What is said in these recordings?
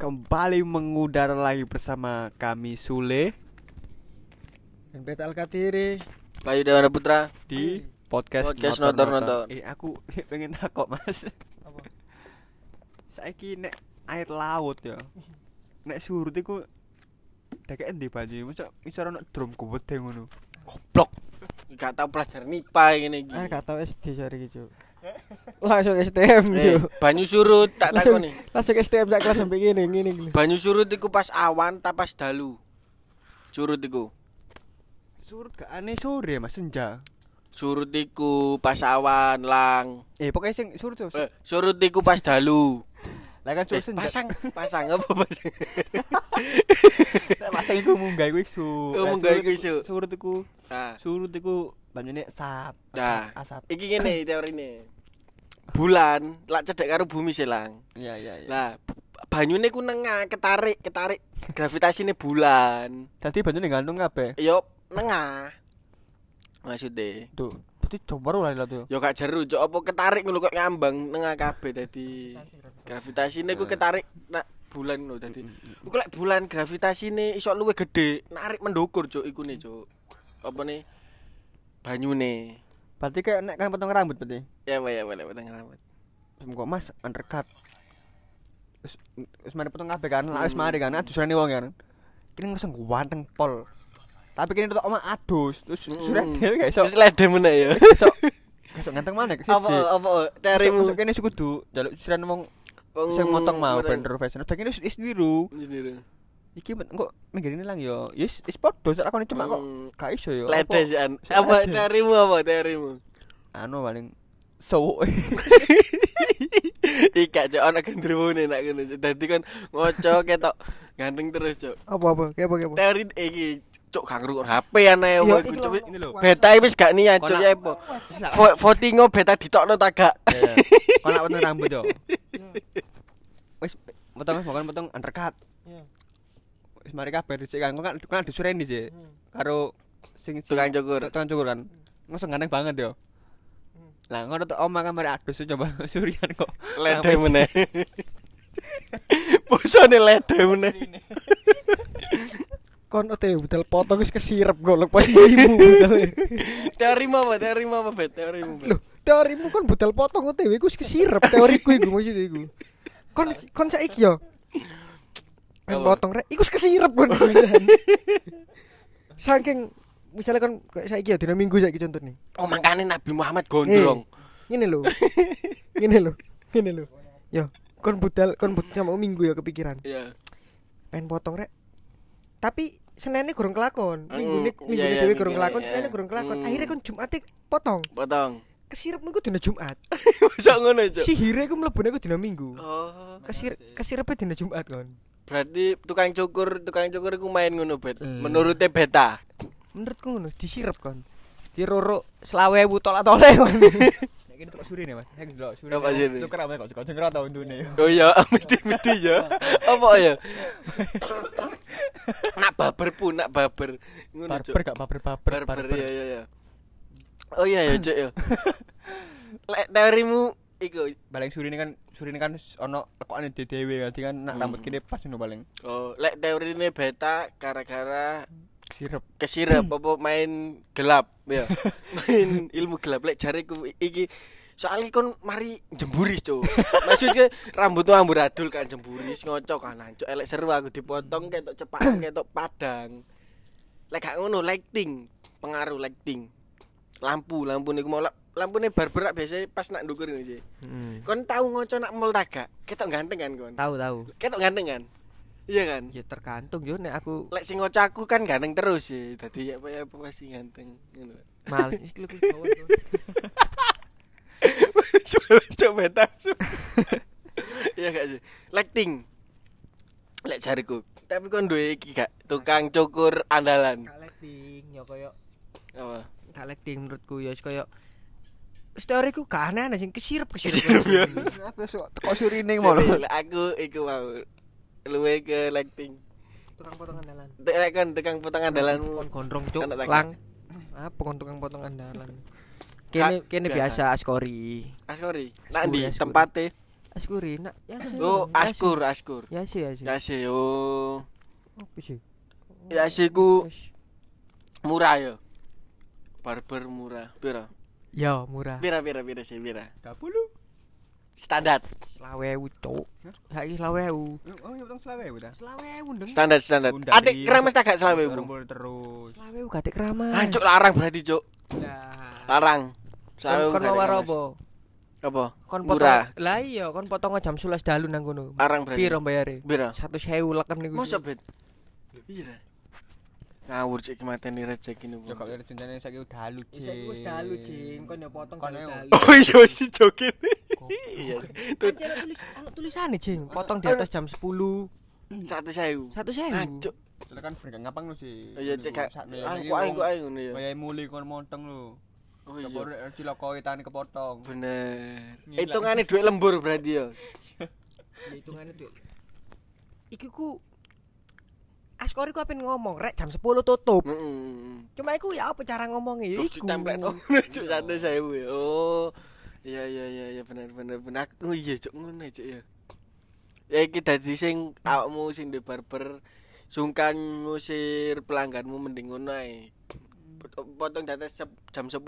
kembali mengudara lagi bersama kami Sule Dan Beta Alkatiri Bayu Dewana Putra di podcast, Podcast Notor-Notor. Notor-Notor. Eh aku pengen takok mas. Apa? Saiki nek air laut ya. Nek surut iku dekek endi banyu? Masa iso ono drum gede ngono. Goblok Gak tau pelajaran IPA ini iki Ah gak tau SD sorry gitu Langsung STM Eh, banyu surut tak takoni. langsung STM sak kelas sampai gini gini gini Banyu surut iku pas awan ta pas dalu. Surut iku. Surut gak aneh sore mas senja. Surut iku pas awan lang. Eh pokoknya sing surut yo. Eh, surut iku pas dalu. Lah kan Eh, surut senja. pasang, pasang apa pasang? Pasang iku munggah iku isu. Oh, munggah surut iku isu. Surut iku Nah, surut iku banyune sat. Nah. asat. iki ngene teorine. Bulan lak cedek karo bumi silang. Iya iya iya. Lah, banyune ku nengah ketarik, ketarik gravitasine bulan. Dadi banyune gantung kabeh. Yo nengah. Maksudnya Tuh, berarti coba lah lah tuh. Yo gak jeru, cok apa ketarik ngono kok ngambang nengah kabeh dadi gravitasine ku ketarik nak bulan lho dadi. Iku lek bulan gravitasine iso luwih gedhe, narik mendukur cok iku ne cok. Apa nih? Banyune. Berarti kayak nek kan potong rambut berarti. Ya wae ya wae potong rambut. Kok Mas undercut. Wis wis mari potong kabeh kan. Lah wis mari kan adusane wong kan. Kini ngeseng ganteng pol. Tapi kini tok omah adus, terus Mm. sudah dhewe gak iso. Terus lede meneh ya. Iso. Iso ganteng mana ke Apa apa teorimu? Masuk kene kudu jaluk suran wong sing motong mau ben profesional. Tak kene wis niru. Iki men- kok minggir ini lang yo. Yes, is podo sak lakone cuma kok Hmm. gak iso yo. Lede Apa- sih an. Apa lede. teorimu apa teorimu? anu paling so Ika cok ana gendrone nak ngono. Dadi kan ngoco ketok ganteng terus cok. Apa apa kayak apa Teori iki cok gak ngrungok HP aneh Yo, wae iki cok. lho. ini lho. Beta wis gak niat cok ya apa. Vo- Votingo beta ditokno ta gak? Ya. Kok nak potong rambut yo. Wis potong bukan potong undercut. Wis mari kabeh dhisik kan. Kok kan kan disureni sih. Karo sing Tukang cukur. Tukang cukur kan. Ngeseng ganteng banget yo. Lah ngono tuh omah kan mari adus coba surian kok. Lede meneh. Bosone lede meneh. Kon ote budal potong wis kesirep golek posisimu. Teorimu apa? Teorimu apa, Bet? Teorimu. Bet? Loh, teorimu kan budal potong ku wis kesirep teoriku iku maksud iku. Kon kon saiki yo. Kan Apa? potong rek iku kesirep kon. Saking misalnya kan kayak saiki ya dina Minggu saiki contoh nih. Oh, makane Nabi Muhammad gondrong. Ngene lho. Ngene lho. Ngene lho. Yo, kon budal kon budal sama Minggu ya kepikiran. Iya. Pengen potong rek. Tapi Seninnya kurang kelakon. Minggu ini Mm, minggu iya, ini iya, dhewe minggu kurang ini, kelakon, iya. Seninnya kurang kelakon. Mm. Akhirnya kon Jumat potong. Potong. Kesirep niku dina Jumat. Masa ngono, Cok? Sihire ku mlebune ku dina Minggu. Oh. Kesir kesirepe dina Jumat kon. Berarti tukang cukur, tukang cukur iku main ngono, Bet. Hmm. Menurutnya beta. Menurutku ngono, disirep kon. Diroro selawe tolak tole kon. Nek kene tukang suri nih Mas. Nek delok suri. Apa suri? Tuker apa kok kok denger tau untune. Oh iya, mesti mesti ya. Apa ya? nak baber pun, nak baber. Ngono, Cok. Barber gak barber-barber. Barber iya iya iya. Oh iya ya, Cok ya. Lek teorimu iku Paling suri ini kan ini kan ono lekokane dhewe kan kan nak Hmm. rambut kene pas ngono paling Oh, lek teorine beta gara-gara sirep. kesirep apa main gelap ya. main ilmu gelap lek jariku iki soalnya kon mari jemburis cuk maksudnya rambutmu amburadul kan jemburis ngocok kan cuk elek seru aku dipotong ketok cepak ketok padang lek gak ngono lighting pengaruh lighting lampu lampu niku mau lampu barberak biasanya pas nak ndukur ini sih Hmm. kon tahu ngocok nak mall taga ketok ganteng kan kon? Tahu tahu. ketok ganteng kan? Iya kan? Ya tergantung yo nek aku lek sing ngocok aku kan ganteng terus sih dadi apa ya apa pasti ganteng ngono. Males iki lho kawan. coba tahu iya gak sih lighting lek jariku. Tapi kon duwe iki gak? Tukang cukur andalan. Collecting yo koyo apa? collecting menurutku ya koyo Storyku gak aneh-aneh sing kesirep Kesirep, ya. Apa sok teko mau aku iku mau luwe ke lighting Tukang potongan dalan. lek kan tukang potong andalan Kon gondrong cuk. Tak- Lang. Apa kon tukang potongan dalan? Kene kene biasa. askori. Asuri, nak asuri. tempate Askuri nak ya. Oh, Ya askur, askur. Ya sih ya sih. Ya sih, oh. Apa sih? Ya sih ku murah ya. Barber murah. Pira? Ya murah. Pira pira pira sih pira. 30. Standar. Selawewu cuk. Saiki selawewu. Oh, ya potong selawe udah. Selawewu ndeng. Standar standar. Atik di- keramas tak gak selawe Orang bu. boleh terus. Selawewu gak keramas. Hancur larang berarti, Cuk. Nah. Larang. Kon Selawe kon mawar apa? Apa? Kon potong. Lah iya, kon potong jam 11 dalu nang kono. Larang berarti. Piro bayare? Pira? 100.000 leken niku. Masa bet? Pira? Ngawur cek mateni rezeki niku. Ya kok jenjane saiki udah lu, Saiki wis dalu, Jing. Kon ya potong Kon dalu. Oh iya si jokin. Iya. Kan tulis tulisane, Jing. Potong di atas jam 10. Satu sewu. 100.000. Hancur. Lah kan ben ngapang lu sih. Oh iya cek. Sakne Ah, iki kok ae wong kok ae ngono ya. Wayahe muli kon monteng lu. Oh iya. rek cilokoi tani kepotong. Bener. Hitungane duit lembur berarti ya. Hitungane tuh. Iki ku Askori ku apen ngomong rek jam 10 tutup. Heeh. Cuma iku ya apa cara ngomongnya ya Terus iku. ditempel oh cuk satu sewu ya. Oh. Iya iya iya iya bener bener bener. Oh iya cuk ngono cuk ya. Ya iki dadi sing awakmu sing di barber sungkan ngusir pelangganmu mending ngono ae. Pot- Potong data jam 10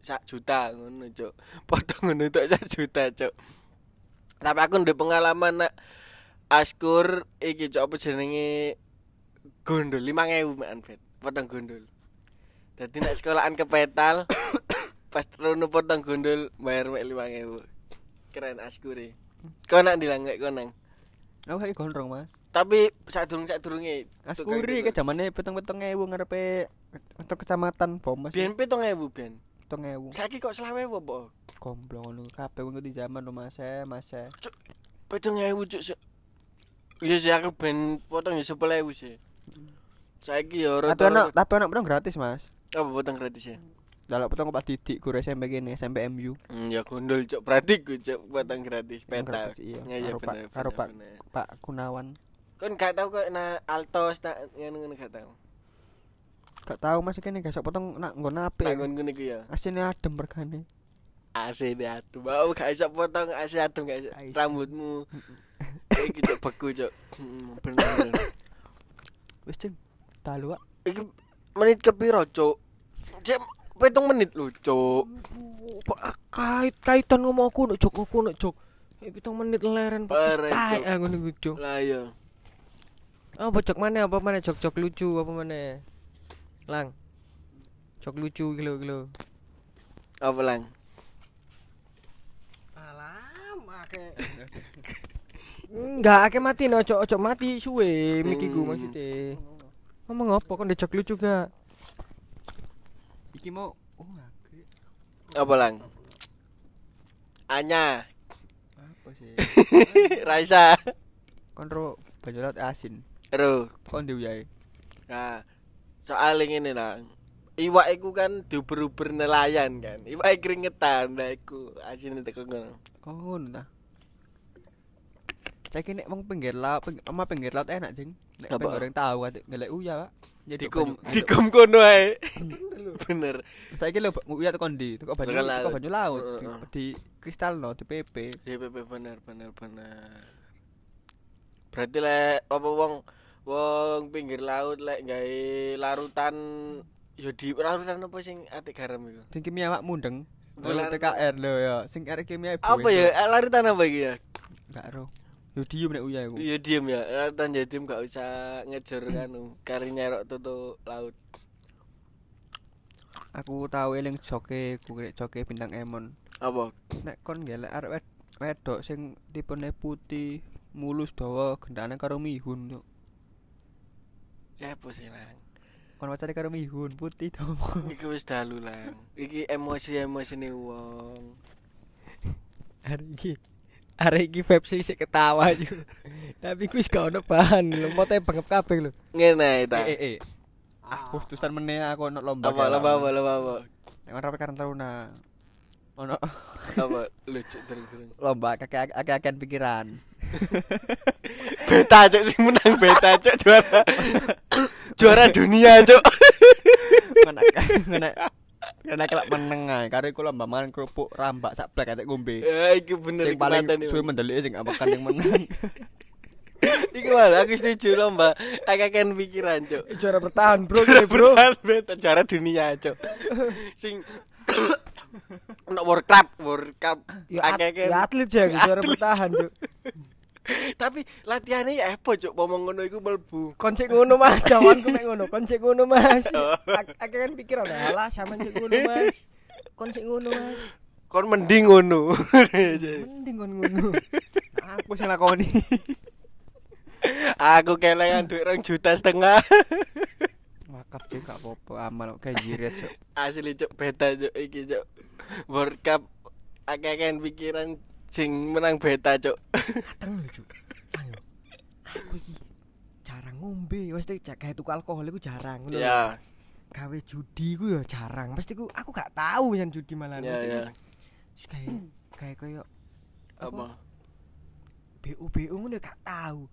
sak juta ngono cuk. Potong ngono tok sak juta cuk. Tapi aku ndek pengalaman nak askur iki cuk apa jenenge gondol 5000 mek anfet. Potong gondol. Dadi nek sekolahan ke petal pas rono potong gondol bayar mek 5000. Keren askure. Kau nak dilangek kau nang. Aku saiki gondrong, Mas. Tapi sak durung sak durunge Askuri ke zamane peteng-peteng ewu ngarepe kantor kecamatan Bomas. Biyen 7000 biyen. peteng ewu. Saiki kok selawe apa? Gomblo ngono kabeh wong di zaman lo Mas, eh, Mas. eh. 7000 cuk. Iya sih aku ben potong ya 10000 sih. Saiki ya Tapi anak tapi anak potong gratis, Mas. apa potong gratis ya? Dalam potong Pak Didik guru SMP gini, SMP MU. Hmm, ya gondol cuk. Berarti ku cuk potong gratis gratis, iya. Ya iya Karo Pak- bener. karo bener, Pak. Pak Kunawan. Kon gak tau kok na altos nak ngono-ngono gak tau. Gak tahu Mas kene gak potong nak nggon apik. Tak ngono iku ya. Asine adem regane. Di adem. Mau gak iso potong AC adem gak. Rambutmu. Iki cuk beku cuk. Hmm, Bener. Wis cing. Dalu, Pak. Iki menit kepiro cuk? Cek pitung menit lho cuk. Pak kait kaitan ngomong aku nek jok aku nek jok. Pitung menit leren Parah, Tai Cuk. ah ngono iku jok. Lah iya. Apa jok mana apa mana jok jok lucu apa mana? Lang. Jok lucu gitu gitu. Apa lang? Enggak, ake mati no, ojo ojo mati suwe mikiku Hmm. maksudnya. Ngomong apa kon dejok lucu gak? Iki mau oh agak. Apa lang? Anya, Apa sih? Raisa, Kon ro laut asin. Ro. Kon diuyahi. Nah, soal ngene lang. Iwak iku kan diuber-uber nelayan kan. Iwak keringetan nah iku asine teko ngono. Oh, ta. Saiki nek wong pinggir laut, ping, ama pinggir laut enak, Jing. Nek Apa? goreng tahu ati ngelek uya, Pak. Jadi Dikum, dikum kono ae. Bener. Saiki lho uya teko ndi? Teko banyu, Tekan teko banyu laut. Di, di kristal no, di PP. DPP bener bener bener. Berarti lek apa wong wong pinggir laut lek gawe larutan ya di larutan apa sing atik garam iku? Sing kimia awak mundeng. Dolar TKR lho ya. Sing kimia Apa ya larutan apa iki ya? Enggak ro. Yo diem nek uya iku. Iya diem ya, larutan jatim gak usah ngejar kanu, kari nyerok tutu laut. Aku tahu eling joke, ku joke bintang Emon. Apa? Nek kon gelek arek wed- wedok sing tipene putih, mulus dawa, gendane karo mihun. Cuk. Ya apa sih lang? Kon pacare karo mihun putih dawa. Iki wis dalu lang. Iki emosi-emosi nih wong. Arek iki arek iki vape sing sik ketawa yo. Tapi ku wis gak ono bahan lho, mote bengep kabeh lho. Ngene ta. Eh eh eh. Aku putusan meneh aku ono lomba. Apa lomba apa lomba apa? Nek ora karena taruna. Ono Apa lucu terus-terus. lomba kakek-kakekan pikiran. Beta cuk sing menang beta cuk juara. juara dunia cuk. Ngono ngono Karena kelak meneng ae, karo iku lomba mangan kerupuk rambak sak blek atek ngombe. Ya iki bener Sing paling suwe Bang. mendelik sing apakan yang menang. Iku malah aku setuju lomba akakan pikiran, Cuk. Juara bertahan, Bro, ini, Bro. Bertahan, beta juara dunia, Cuk. Sing Ono World Cup, World Cup. Ya, at- ya atlet ya, juara bertahan, Cuk. Tapi latihannya ya apa, Cuk? Ngomong ngono iku mlebu. Konsep ngono Mas, jawanku mek ngono. Konsep ngono Mas. Oh. Ak- Akeh kan pikiran alah sama cek ngono Mas. Konsep ngono Mas. Kon mending ngono. Mending kon ngono. Aku sing lakoni. Aku kelengan duit rong juta setengah. Wakaf sih gak apa-apa amal kok kayak jiret cuk. Asli cuk beta cuk iki cuk. World Cup akakan pikiran sing menang beta cuk. Kadang lho, Cuk. Ayo. Aku iki jarang ngombe, mesti gawe tuku alkohol iku jarang lho. Ya, Gawe judi ku ya jarang. Mesti ku aku gak tahu yang judi malah. ya ya. Terus kayak kayak koyo Apa? BU BU ngono gak tahu.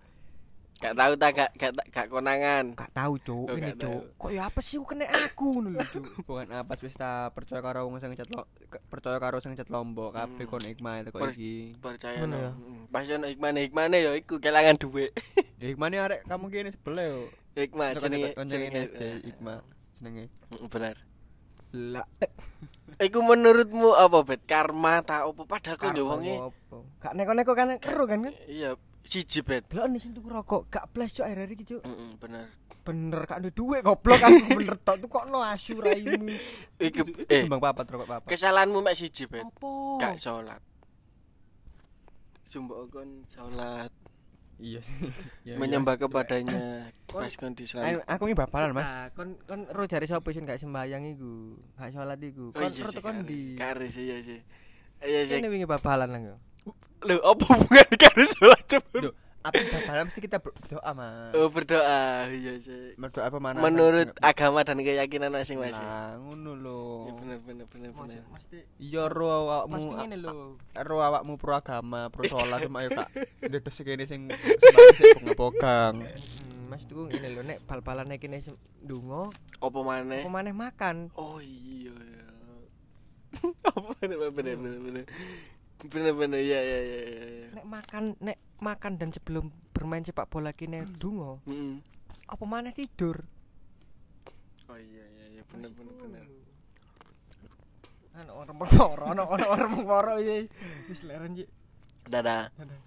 Gak tahu tak gak gak gak konangan. Gak tahu, Cuk. Oh, Ini, Cuk. Kok ya apa sih ku kena aku ngono lho, Cuk. Bukan apa wis ta percaya karo wong sing cet lo- percaya karo sing cet lombok kabeh Hmm. kon ikmah itu kok Per- iki. Percaya no. ya? Mm, Pas ono hikmane hikmane ya iku kelangan duit. Ya ikmane arek kamu kene sebelah yo. Hikmah jenenge jenenge SD ikmah jenenge. Bener. Lah Iku menurutmu apa bet karma ta apa padahal kok yo wonge Gak neko-neko kan keru kan kan. iya siji bet. Delok nih sing tuku rokok, gak blas cuk akhir-akhir iki cuk. Heeh, bener. Bener gak ada duit goblok aku bener tok tukokno asu raimu. Iku eh Kembang papat rokok papat. kesalahanmu mek siji bet. Opo? Gak salat. Sumpah kon salat Iya. Ya, menyembah iya. kepadanya Kon- pas kon Ayo, diselamat. aku iki babalan Mas. Nah, kon kon ro jare sapa sing gak sembayang iku, gak salat iku. Oh Kon iya ro sih, karis. di. Karis iya sih. Iya sih. Kene wingi babalan lang yo. Lho, apa hubungan karis salat cepet? Loh, apa babalan mesti kita berdoa Mas. Oh, berdoa. Iya sih. Berdoa apa mana? Menurut agama dan keyakinan masing-masing. Nah, ngono lho. Ya bener bener bener bener. Mesti Iya ro awakmu. mesti ngene lho. ro awakmu pro agama, pro sholat cuma yo kak kene sing sembah sing bonga-bogang. Hmm, Mas tuku ngene lho nek bal-balane kene sem- ndonga, Apa maneh? apa maneh makan. Oh iya ya. Apa bener bener bener bener. Bener bener ya ya ya. Nek makan nek makan dan sebelum bermain sepak bola kene ndonga, Mm. apa maneh tidur. Oh iya iya iya bener bener bener. Ana orang poro, ana orang poro iki. Wis leren iki. Dadah. Dadah.